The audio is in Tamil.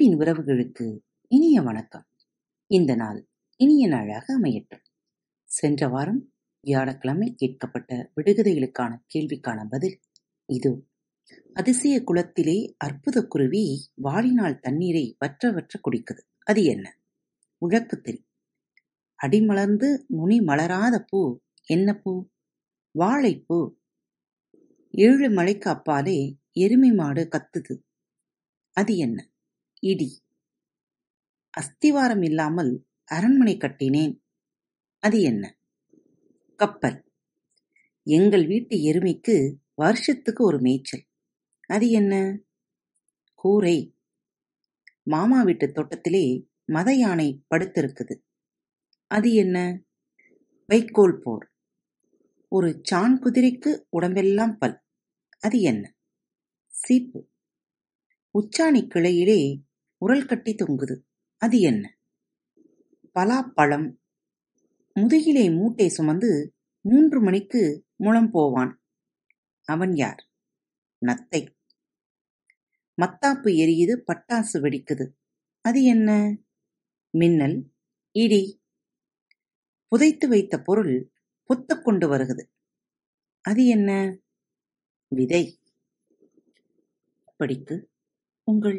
அன்பின் உறவுகளுக்கு இனிய வணக்கம். இந்த நாள் இனிய நாளாக அமையட்டும். சென்ற வாரம் வியாழக்கிழமை கேட்கப்பட்ட விடுகதைகளுக்கான கேள்விக்கான பதில் இதோ. அதிசய குளத்திலே அற்புதக் குருவி வாழினால் தண்ணீரை வற்ற வற்ற குடிக்குது. அது என்ன? விளக்குத்திரி. அடிமலர்ந்து நுனி மலராத பூ என்ன பூ? வாழைப்பூ. ஏழு மலைக்கு அப்பாலே எருமை மாடு கத்துது. அது என்ன? இடி. அஸ்திவாரம் இல்லாமல் அரண்மனை கட்டினேன். அது என்ன? கப்பல். எங்கள் வீட்டு எருமைக்கு வருஷத்துக்கு ஒரு மேய்ச்சல். அது என்ன? கூரை. மாமா வீட்டு தோட்டத்திலே மத யானை படுத்திருக்குது. அது என்ன? வைக்கோல் போர். ஒரு சாண் குதிரைக்கு உடம்பெல்லாம் பல். அது என்ன? சீப்பு. உச்சாணி கிளையிலே உரல் கட்டி தொங்குது. அது என்ன? பலாப்பழம். முதுகிலே மூட்டை சுமந்து மூன்று மணிக்கு முளம் போவான். அவன் யார்? நத்தை. மத்தாப்பு எரியுது பட்டாசு வெடிக்குது. அது என்ன? மின்னல், இடி. புதைத்து வைத்த பொருள் பொத்துக் கொண்டு வருகுது. அது என்ன? விதை. இப்படிக்கு உங்கள்